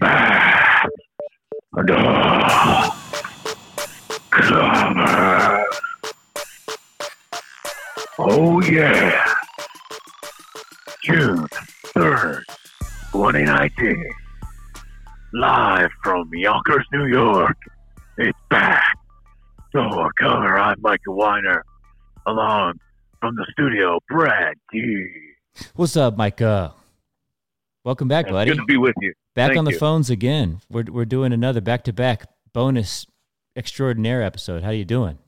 back. No. Cover. Oh, yeah. June 3rd, 2019. Live from Yonkers, New York. It's back. So, a cover, I'm Michael Weiner. Along from the studio, Brad G. What's up, Micah? Welcome back, It's buddy. Good to be with you. Back Thank on the you. phones again. We're we're doing another back to back bonus extraordinaire episode. How are you doing?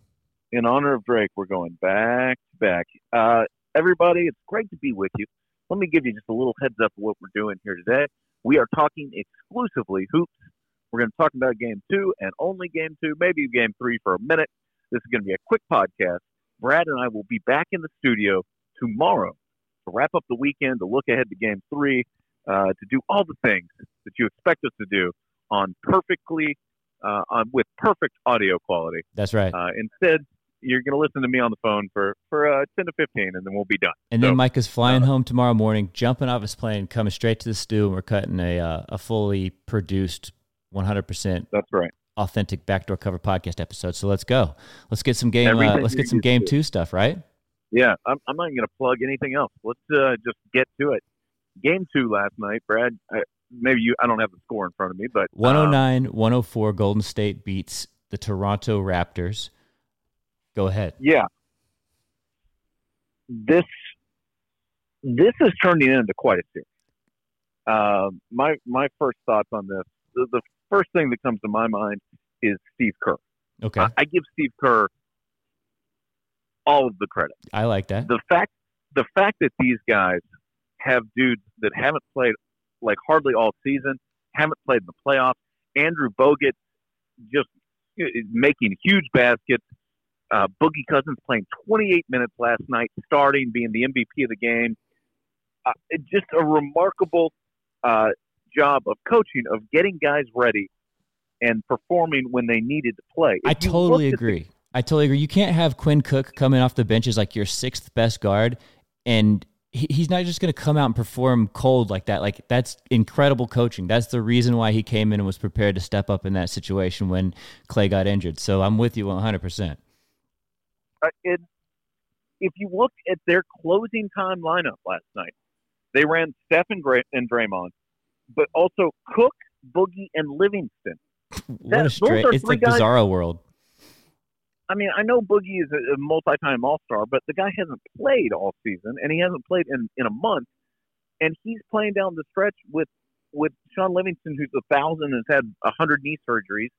in honor of Drake, we're going back to back. Uh, everybody, it's great to be with you. Let me give you just a little heads up of what we're doing here today. We are talking exclusively hoops. We're going to talk about game two and only game two, maybe game three for a minute. This is going to be a quick podcast. Brad and I will be back in the studio tomorrow to wrap up the weekend, to look ahead to game three, uh, to do all the things that you expect us to do on perfectly, uh, on, with perfect audio quality. That's right. Uh, instead, you're going to listen to me on the phone for for uh, ten to fifteen, and then we'll be done. and then mike is flying uh, home tomorrow morning, jumping off his plane, coming straight to the stew, and we're cutting a uh, a fully produced, 100% That's right. authentic backdoor cover podcast episode. So let's go. Let's get some game. Uh, let's get some game two stuff, right? Yeah, I'm, I'm not going to plug anything else. Let's uh, just get to it. Game two last night, Brad. I, maybe you. I don't have the score in front of me, but um, 109 104 Golden State beats the Toronto Raptors. Go ahead. yeah, this this is turning into quite a series. Um, my my first thoughts on this. The, the first thing that comes to my mind is Steve Kerr. Okay. I, I give Steve Kerr all of the credit. I like that. the fact the fact that these guys have dudes that haven't played like hardly all season, haven't played in the playoffs. Andrew Bogut just making huge baskets. Uh, Boogie Cousins playing 28 minutes last night, starting, being the MVP of the game. Uh, just a remarkable uh, job of coaching of getting guys ready and performing when they needed to play. I If you totally at the- agree. I totally agree. You can't have Quinn Cook coming off the bench as like your sixth best guard, and he's not just going to come out and perform cold like that. Like that's incredible coaching. That's the reason why he came in and was prepared to step up in that situation when Klay got injured. So I'm with you 100. percent uh, it, if you look at their closing time lineup last night, they ran Steph and, Gra- and Draymond, but also Cook, Boogie, and Livingston. What That- a those straight! are It's like guys- Bizarro world. I mean, I know Boogie is a, a multi-time All-Star, but the guy hasn't played all season, and he hasn't played in, in a month, and he's playing down the stretch with with Shaun Livingston, who's a thousand and has had a hundred knee surgeries,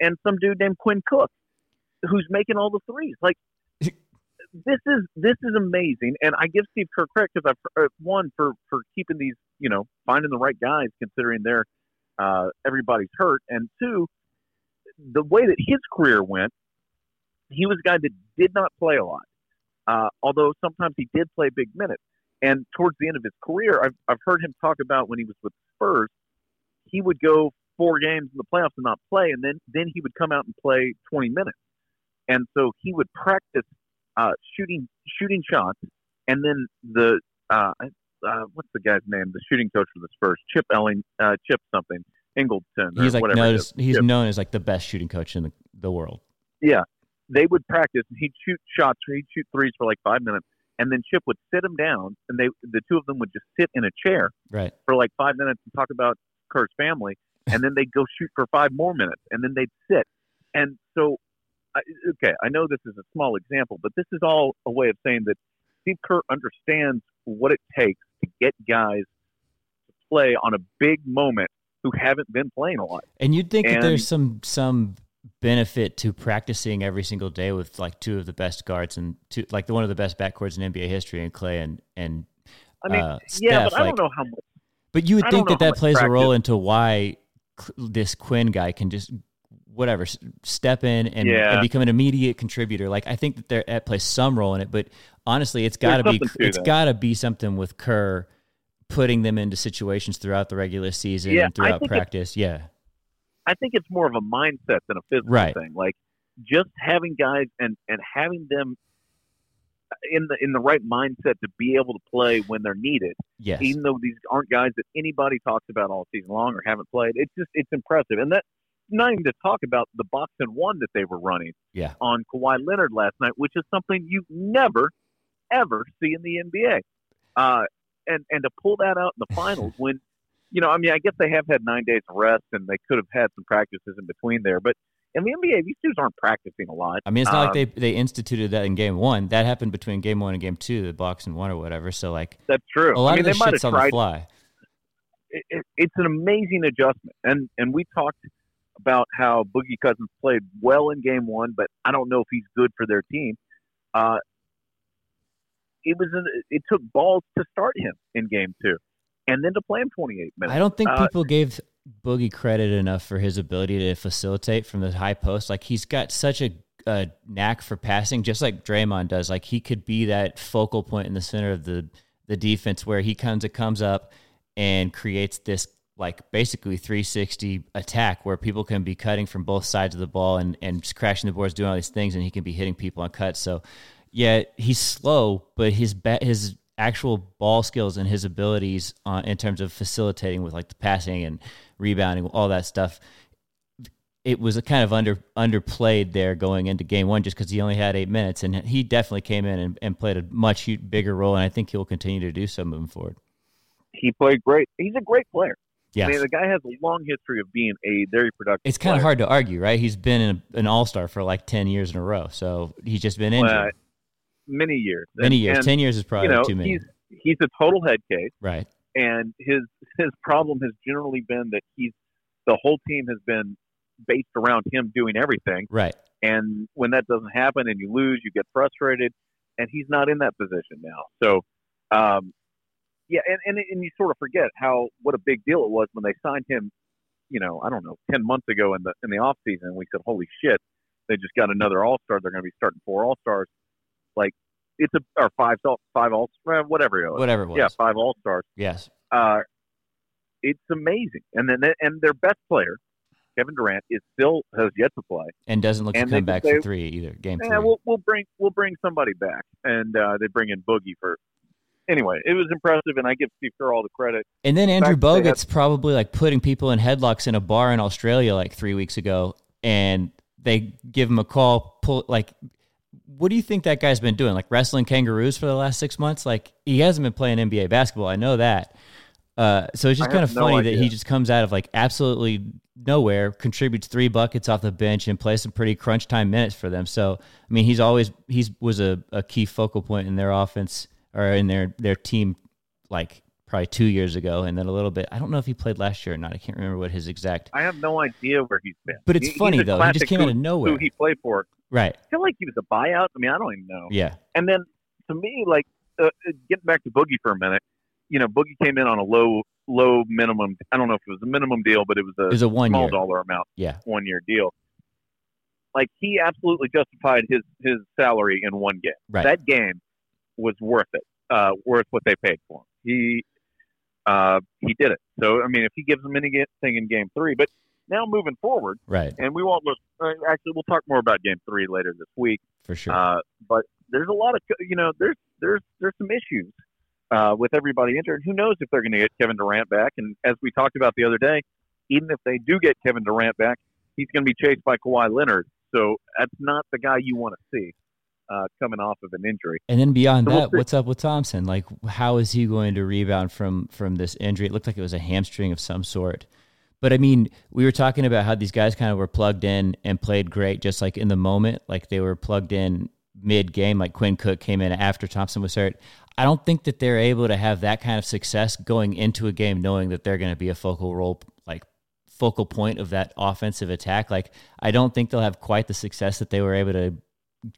and some dude named Quinn Cook, who's making all the threes. Like this is this is amazing, and I give Steve Kerr credit because I've uh, one for for keeping these, you know, finding the right guys considering they're uh, everybody's hurt, and two, the way that his career went, he was a guy that did not play a lot, uh, although sometimes he did play big minutes. And towards the end of his career, I've I've heard him talk about when he was with the Spurs, he would go four games in the playoffs and not play, and then then he would come out and play 20 minutes, and so he would practice uh, shooting shooting shots, and then the uh, uh, what's the guy's name? The shooting coach for the Spurs, Chip Elling, uh, Chip something, Ingleton, or He's like whatever. it noticed, he's Chip. known as like the best shooting coach in the, the world. Yeah, they would practice, and he'd shoot shots, or he'd shoot threes for like five minutes, and then Chip would sit him down, and they the two of them would just sit in a chair Right. for like five minutes and talk about Kerr's family, and then they'd go shoot for five more minutes, and then they'd sit. And so, I, okay, I know this is a small example, but this is all a way of saying that Steve Kerr understands what it takes to get guys to play on a big moment who haven't been playing a lot. And you'd think that there's some some benefit to practicing every single day with like two of the best guards and two like the one of the best backcourts in NBA history and Klay and and I mean, uh, yeah, Steph, but I like- don't know how much. But you would I think that that plays a role into why this Quinn guy can just whatever step in and, Yeah. and become an immediate contributor. Like I think that there that plays some role in it, but honestly, it's got to be it's got to be something with Kerr putting them into situations throughout the regular season Yeah, and throughout practice. Yeah, I think it's more of a mindset than a physical Right. thing. Like just having guys and and having them in the in the right mindset to be able to play when they're needed. Yes. Even though these aren't guys that anybody talks about all season long or haven't played, it's just it's impressive. And that not even to talk about the box and one that they were running Yeah. on Kawhi Leonard last night, which is something you never ever see in the NBA. Uh, and and to pull that out in the finals when you know, I mean, I guess they have had nine days of rest and they could have had some practices in between there, but in the NBA, these dudes aren't practicing a lot. I mean, it's not Um, like they they instituted that in game one. That happened between game one and game two, the box and one or whatever. So like That's true. a lot I mean, of they this shit's on the fly. It, it, it's an amazing adjustment, and and we talked about how Boogie Cousins played well in Game One, but I don't know if he's good for their team. Uh, it was an, it took balls to start him in Game Two, and then to play him 28 minutes. I don't think Uh, people gave Boogie credit enough for his ability to facilitate from the high post. Like he's got such a, a knack for passing, just like Draymond does. Like he could be that focal point in the center of the the defense where he comes it comes up and creates this like basically 360 attack where people can be cutting from both sides of the ball and and just crashing the boards, doing all these things, and he can be hitting people on cuts. So yeah, he's slow, but his ba- his actual ball skills and his abilities uh, in terms of facilitating with like the passing and rebounding, all that stuff. It was a kind of under underplayed there going into game one just because he only had eight minutes, and he definitely came in and, and played a much bigger role, and I think he'll continue to do so moving forward. he played great. He's a great player. Yeah, I mean, the guy has a long history of being a very productive. it's kind of hard to argue, right? He's been an, an all star for like ten years in a row, so he's just been injured Well, many years. many years. and, ten years is probably you know, too many, he's he's a total head case. right? and his his problem has generally been that he's the whole team has been based around him doing everything Right. and when that doesn't happen and you lose you get frustrated and he's not in that position now so um yeah and and, and you sort of forget how what a big deal it was when they signed him you know i don't know 10 months ago in the in the off season we said holy shit they just got another all-star they're going to be starting four all-stars like it's a or five all five all whatever it was Whatever it was. yeah five all-stars Yes. uh, it's amazing. And then and their best player, Kevin Durant, is still has yet to play. And doesn't look And to come back they- for three either. Game. Yeah, we'll we'll bring we'll bring somebody back, and uh, they bring in Boogie for. Anyway, it was impressive, and I give Steve Kerr all the credit. And then Andrew fact that they Bogut's probably like putting people in headlocks in a bar in Australia like three weeks ago, and they give him a call. Pull like, what do you think that guy's been doing? Like wrestling kangaroos for the last six months? Like he hasn't been playing NBA basketball. I know that. Uh, so it's just I kind of no funny that he just comes out of like absolutely nowhere, contributes three buckets off the bench, and plays some pretty crunch time minutes for them. So I mean, he's always he's was a, a key focal point in their offense or in their their team, like probably two years ago, and then a little bit. I don't know if he played last year or not. I can't remember what his exact. I have no idea where he's been. But it's He- funny though. He just came out of nowhere. Who he played for? Right. I feel like he was a buyout. I mean, I don't even know. Yeah. And then to me, like uh, getting back to Boogie for a minute, you know, Boogie came in on a low low minimum. I don't know if it was a minimum deal, but it was a It was a one small year. dollar amount. Yeah. one year deal. Like he absolutely justified his his salary in one game. Right. That game was worth it, uh, worth what they paid for him. He uh, he did it. So I mean, if he gives them anything in game three, but now moving forward, Right. and we won't look. Uh, actually, we'll talk more about game three later this week. For sure. Uh, but there's a lot of you know there's there's there's some issues uh, with everybody injured. Who knows if they're going to get Kevin Durant back? And as we talked about the other day, even if they do get Kevin Durant back, he's going to be chased by Kawhi Leonard. So that's not the guy you want to see uh, coming off of an injury. And then beyond So we'll that, what's up with Thompson? Like, how is he going to rebound from from this injury? It looked like it was a hamstring of some sort. But I mean, we were talking about how these guys kind of were plugged in and played great, just like in the moment, like they were plugged in mid game. Like Quinn Cook came in after Thompson was hurt. I don't think that they're able to have that kind of success going into a game, knowing that they're going to be a focal role, like focal point of that offensive attack. Like, I don't think they'll have quite the success that they were able to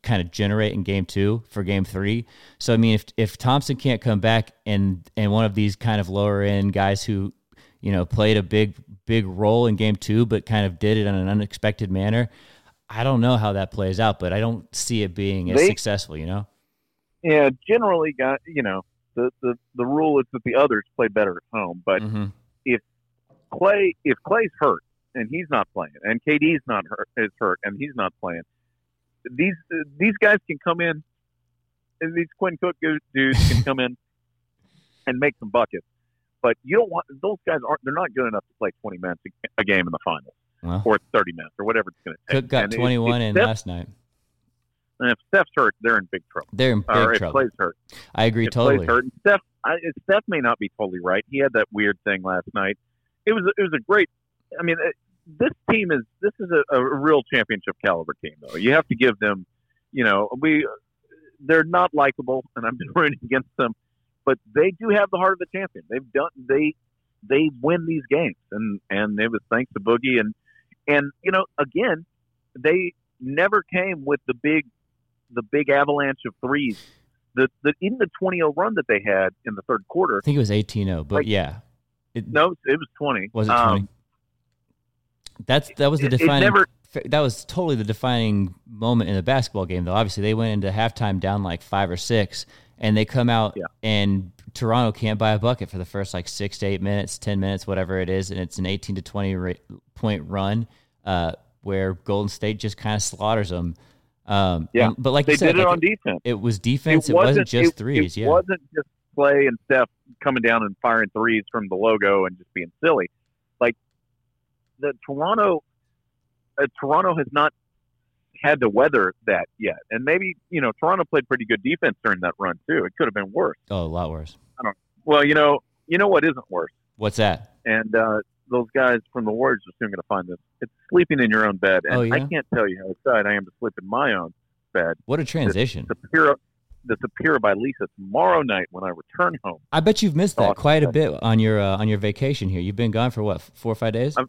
kind of generate in game two for game three. So I mean, if if Thompson can't come back and and one of these kind of lower end guys who you know played a big big role in game two, but kind of did it in an unexpected manner, I don't know how that plays out. But I don't see it being as They- successful. You know? Yeah, generally, got you know the the the rule is that the others play better at home, but hmm Klay, if Klay's hurt and he's not playing, and KD's not hurt, is hurt and he's not playing, these these guys can come in and these Quinn Cook dudes can come in and make some buckets, but you don't want those guys aren't. They're not good enough to play 20 minutes a game in the finals Well, or 30 minutes or whatever it's going to take. Cook got And if- 21 if in last night. And if Steph's hurt, they're in big trouble. They're in or big if trouble. Klay's hurt. I agree if totally. Klay's hurt. And Steph, I, Steph may not be totally right. He had that weird thing last night. It was it was a great. I mean, it, this team is this is a, a real championship caliber team, though. You have to give them. You know, we they're not likable, and I've been rooting against them, but they do have the heart of the champion. They've done they they win these games, and and it was thanks to Boogie and and you know again they never came with the big the big avalanche of threes. The, the even the 20-0 run that they had in the third quarter. I think it was 18-0, but Like- yeah. It, No, it was 20. was it 20? Um, That's that was the it- it defining never- that was totally the defining moment in the basketball game though. Obviously, they went into halftime down like 5 or 6 and they come out Yeah. and Toronto can't buy a bucket for the first like 6 to 8 minutes, 10 minutes, whatever it is, and it's an 18 to 20 ra- point run uh, where Golden State just kind of slaughters them. Um, Yeah. and- but like they you said, did it like, on defense. it was defense. It wasn't, just it- threes. It yeah, wasn't just Klay and Steph coming down and firing threes from the logo and just being silly. Like the Toronto, uh, Toronto has not had to weather that yet, and maybe you know Toronto played pretty good defense during that run too. It could have been worse. oh, a lot worse. I don't. Well, you know, you know what isn't worse, What's that? and uh, those guys from the Warriors are soon going to find this. It's sleeping in your own bed, and Oh, I can't tell you how excited I am to sleep in my own bed. What a transition. Sapira, the Sapira by Leesa tomorrow night when I return home. I bet you've missed that quite a bit on your uh, on your vacation here. You've been gone for what four or five days? I'm-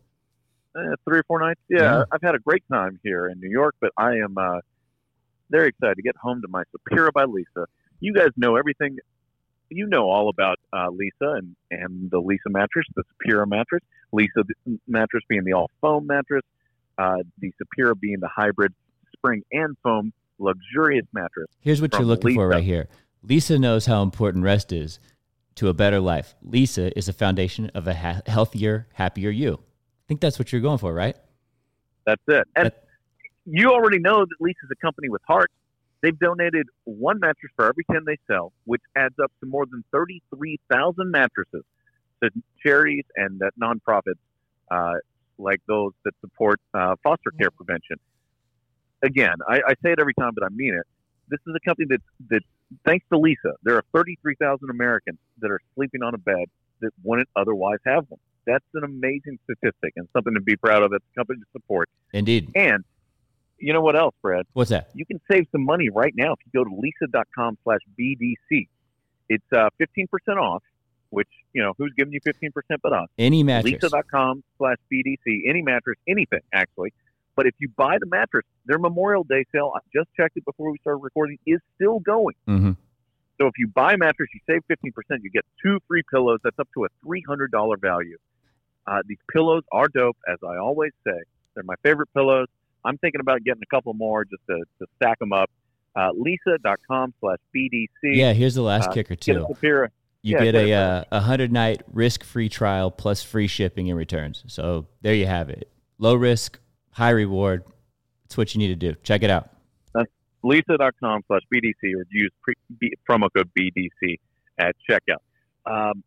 Eh, three or four nights. Yeah, Yeah. I've had a great time here in New York, but I am uh, very excited to get home to my Sapira by Leesa. You guys know everything. You know all about uh, Leesa and, and the Leesa mattress, the Sapira mattress. Leesa mattress being the all foam mattress, uh, the Sapira being the hybrid spring and foam luxurious mattress. Here's what you're looking for right here. Leesa knows how important rest is to a better life. Leesa is the foundation of a ha- healthier, happier you. I think that's what you're going for, right? That's it. And That- you already know that Leesa's a company with heart. They've donated one mattress for every 10 they sell, which adds up to more than 33,000 mattresses to charities and uh, nonprofits uh, like those that support uh, foster care prevention. Again, I, I say it every time, but I mean it. This is a company that, that thanks to Leesa, there are 33,000 Americans that are sleeping on a bed that wouldn't otherwise have one. That's an amazing statistic and something to be proud of. That's a company to support. Indeed. And you know what else, Brad? What's that? You can save some money right now if you go to leesa.com slash BDC. It's uh, 15% off, which, you know, who's giving you 15% but us? Any mattress. Leesa.com slash BDC. Any mattress, anything, actually. But if you buy the mattress, their Memorial Day sale, I just checked it before we started recording, is still going. hmm So if you buy a mattress, you save 15%, you get two free pillows. That's up to a $300 value. Uh, these pillows are dope, as I always say. They're my favorite pillows. I'm thinking about getting a couple more just to, to stack them up. Uh, Leesa.com slash BDC. Yeah, here's the last Uh, kicker Get too. Sapira. You yeah, get get a uh, a hundred night risk free trial plus free shipping and returns. So there you have it. Low risk, high reward. It's what you need to do. Check it out. That's leesa.com slash BDC or use pre, B, promo code BDC at checkout. Um,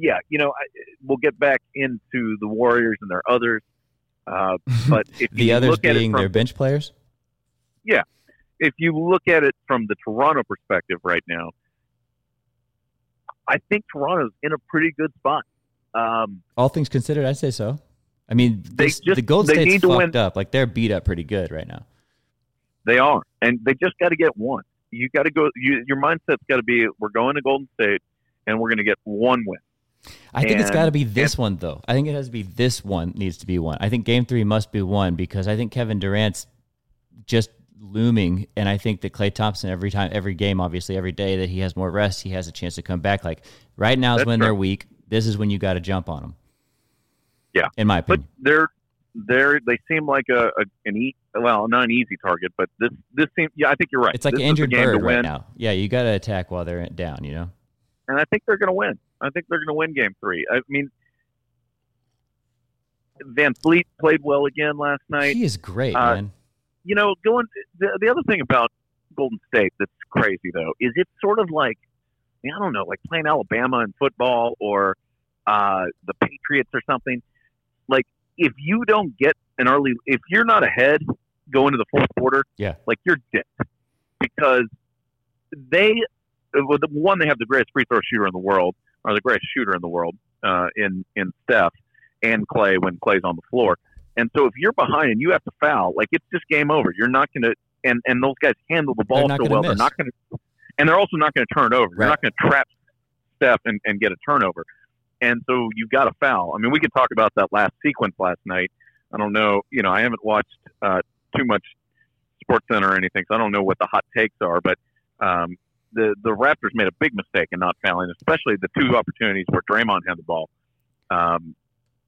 yeah, you know, I, we'll get back into the Warriors and their others. Uh, but if the others look at it being from their bench players. Yeah. If you look at it from the Toronto perspective right now, I think Toronto's in a pretty good spot. Um, All things considered, I say so. I mean, this, just- the Golden they State's fucked up. Like they're beat up pretty good right now. they are, and they just got to get one. You got to go. You, your mindset's got to be: we're going to Golden State, and we're going to get one win. I think it's got to be this one though. I think it has to be this one needs to be one. I think Game Three must be one because I think Kevin Durant's just looming, and I think that Klay Thompson every time, every game, obviously every day that he has more rest, he has a chance to come back. Like right now is when true. they're weak. This is when you got to jump on them. Yeah. in my opinion. But they're they're they seem like a, a an e- well not an easy target, but this this seems yeah I think you're right. it's like this an injured bird right now. Yeah, you got to attack while they're down. You know. and I think they're going to win. I think they're going to win Game Three. I mean, VanVleet played well again last night. He is great, Uh, man. you know, going the, the other thing about Golden State that's crazy though is it's sort of like I don't know, like playing Alabama in football or uh, the Patriots or something. Like if you don't get an early, if you're not ahead going to the fourth quarter, Yeah. like you're dead because they, well, the one they have the greatest free throw shooter in the world or the greatest shooter in the world uh, in in Steph and Klay when Klay's on the floor. And so if you're behind and you have to foul, like it's just game over. You're not going to, and and those guys handle the ball so well. miss. They're not going to, and they're also not going to turn it over. They're not going to trap Steph and, and get a turnover. And so you've got to foul. I mean, we could talk about that last sequence last night. I don't know. You know, I haven't watched uh, too much Sports Center or anything, so I don't know what the hot takes are. But um, the the Raptors made a big mistake in not fouling, especially the two opportunities where Draymond had the ball um,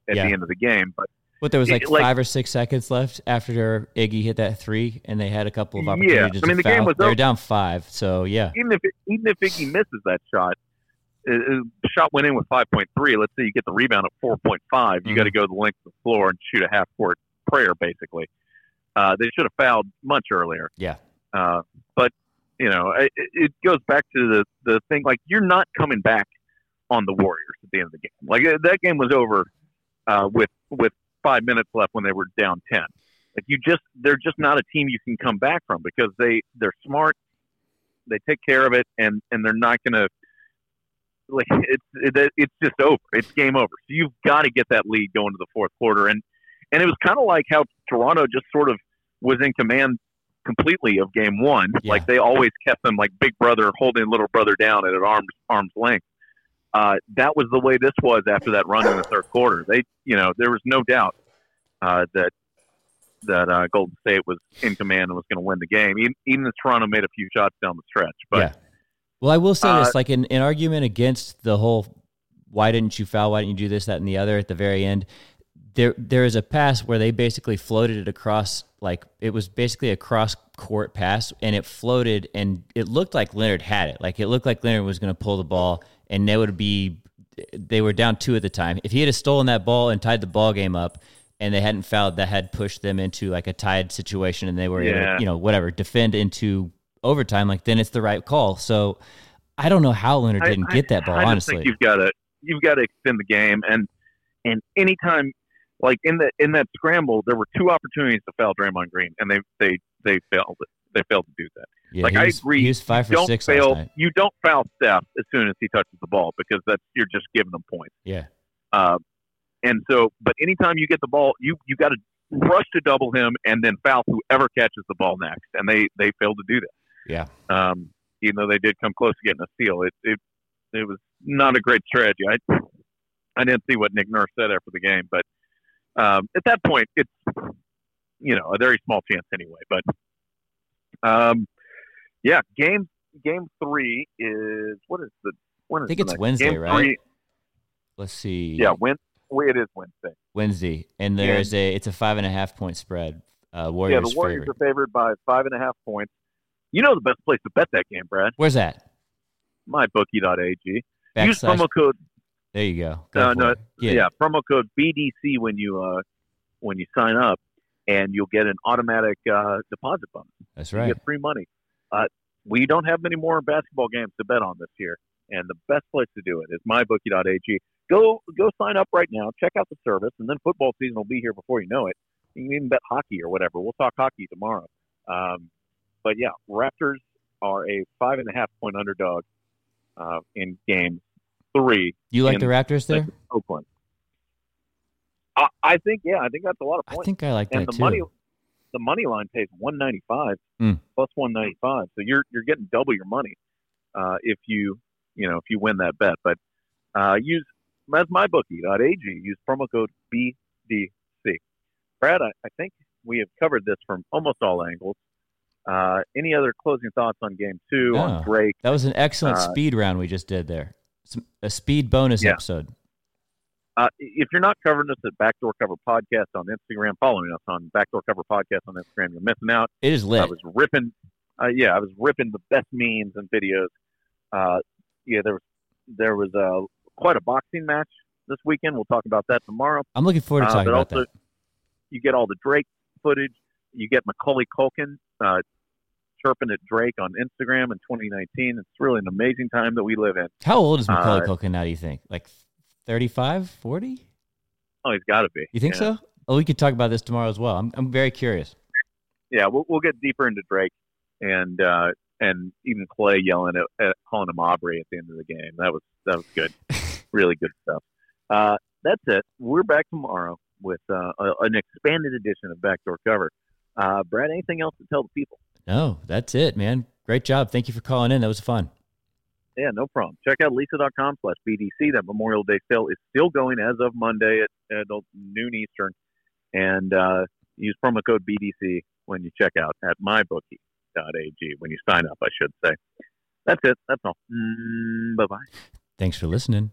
at Yeah. the end of the game. But What there was It- like, like- five or six seconds left after Iggy hit that three, and they had a couple of Yeah. opportunities. I mean, to the game foul. was They were down five, so yeah, even if even if Iggy misses that shot, uh, uh, shot went in with 5.3. Let's say you get the rebound at 4.5. You Mhm. got to go the length of the floor and shoot a half court prayer, basically. Uh, they should have fouled much earlier. yeah, Uh, but you know, it, it goes back to the the thing like you're not coming back on the Warriors at the end of the game. Like uh, that game was over uh, with with five minutes left when they were down ten. Like you just they're just not a team you can come back from because they they're smart, they take care of it, and and they're not going to like it's it, it's just over. It's game over. So you've got to get that lead going to the fourth quarter, and and it was kind of like how Toronto just sort of was in command completely of game one. Yeah. Like they always kept them like big brother holding little brother down at an arm's arm's length. Uh, that was the way this was after that run in the third quarter. They, you know, there was no doubt uh, that that uh, Golden State was in command and was going to win the game. Even, even Toronto made a few shots down the stretch, but yeah. Well, I will say Uh, this: like an, an argument against the whole "why didn't you foul? Why didn't you do this, that, and the other?" At the very end, there there is a pass where they basically floated it across, like it was basically a cross court pass, and it floated, and it looked like Leonard had it. Like it looked like Leonard was going to pull the ball, and they would be they were down two at the time. If he had stolen that ball and tied the ball game up. And they hadn't fouled, that had pushed them into like a tied situation, and they were able, Yeah. to, you know, whatever, defend into overtime. Like then it's the right call. So I don't know how Leonard didn't I- get that ball. I just honestly, think you've got to you've got to extend the game, and and anytime like in the in that scramble, there were two opportunities to foul Draymond Green, and they they they failed it. They failed to do that. yeah, like, I was, agree. He was five for don't six fail. You don't foul Steph as soon as he touches the ball because that's you're just giving them points. Yeah, Uh, and so, but anytime you get the ball, you you got to rush to double him and then foul whoever catches the ball next, and they they failed to do that. yeah, Um, even though they did come close to getting a steal, it it it was not a great strategy. I I didn't see what Nick Nurse said after the game, but um, at that point, it's you know a very small chance anyway. But um, yeah, game game three is what is the when is I think it's Wednesday, game right? Three, Let's see. yeah, when it is Wednesday. Wednesday, and there's a it's a five and a half point spread. Uh, Yeah, the Warriors favored. are favored by five and a half points. You know the best place to bet that game, Brad? Where's that? MyBookie.ag. Use Backslash- promo code There you go. Go Uh, no, it. yeah, promo code BDC when you uh, when you sign up, and you'll get an automatic uh, deposit bonus. that's You right. get free money. Uh, we don't have many more basketball games to bet on this year, and the best place to do it is mybookie.ag. Go go sign up right now. Check out the service, and then football season will be here before you know it. You can even bet hockey or whatever. We'll talk hockey tomorrow. Um, but yeah, Raptors are a five and a half point underdog uh, in game three You like the Raptors there? Oakland. I, I think yeah, I think that's a lot of points. I think I like and that the too. money the money line pays one ninety five Mm. plus one ninety five. So you're you're getting double your money uh, if you you know if you win that bet. But uh, use that's mybookie.ag. Use promo code BDC. Brad, I, I think we have covered this from almost all angles. Uh, any other closing thoughts on game two No. on Drake? That was an excellent Uh, speed round we just did there. A speed bonus Yeah. episode. Uh, if you're not covering us at Backdoor Cover Podcast on Instagram, following us on Backdoor Cover Podcast on Instagram, you're missing out. It is lit. I was ripping, uh, yeah, I was ripping the best memes and videos. Uh, yeah, there was there was uh, quite a boxing match this weekend. We'll talk about that tomorrow. I'm looking forward to Uh, talking but about also, that. you get all the Drake footage. You get Macaulay Culkin uh, chirping at Drake on Instagram in 2019. It's really an amazing time that we live in. How old is Macaulay uh, Culkin now? Do you think like 35, 40? Oh, he's got to be. You think yeah. so? Oh, we could talk about this tomorrow as well. I'm I'm very curious. Yeah, we'll we'll get deeper into Drake and uh, and even Klay yelling at, at calling him Aubrey at the end of the game. That was that was good, really good stuff. Uh, that's it. We're back tomorrow with uh, a, an expanded edition of Backdoor Cover. Uh, Brad, anything else to tell the people? No, that's it, man. Great job. Thank you for calling in. That was fun. Yeah, no problem. Check out leesa.com slash BDC. That Memorial Day sale is still going as of Monday at, at noon Eastern. And uh, use promo code BDC when you check out at mybookie.ag, when you sign up, I should say. That's it. That's all. Mm, bye bye. Thanks for listening.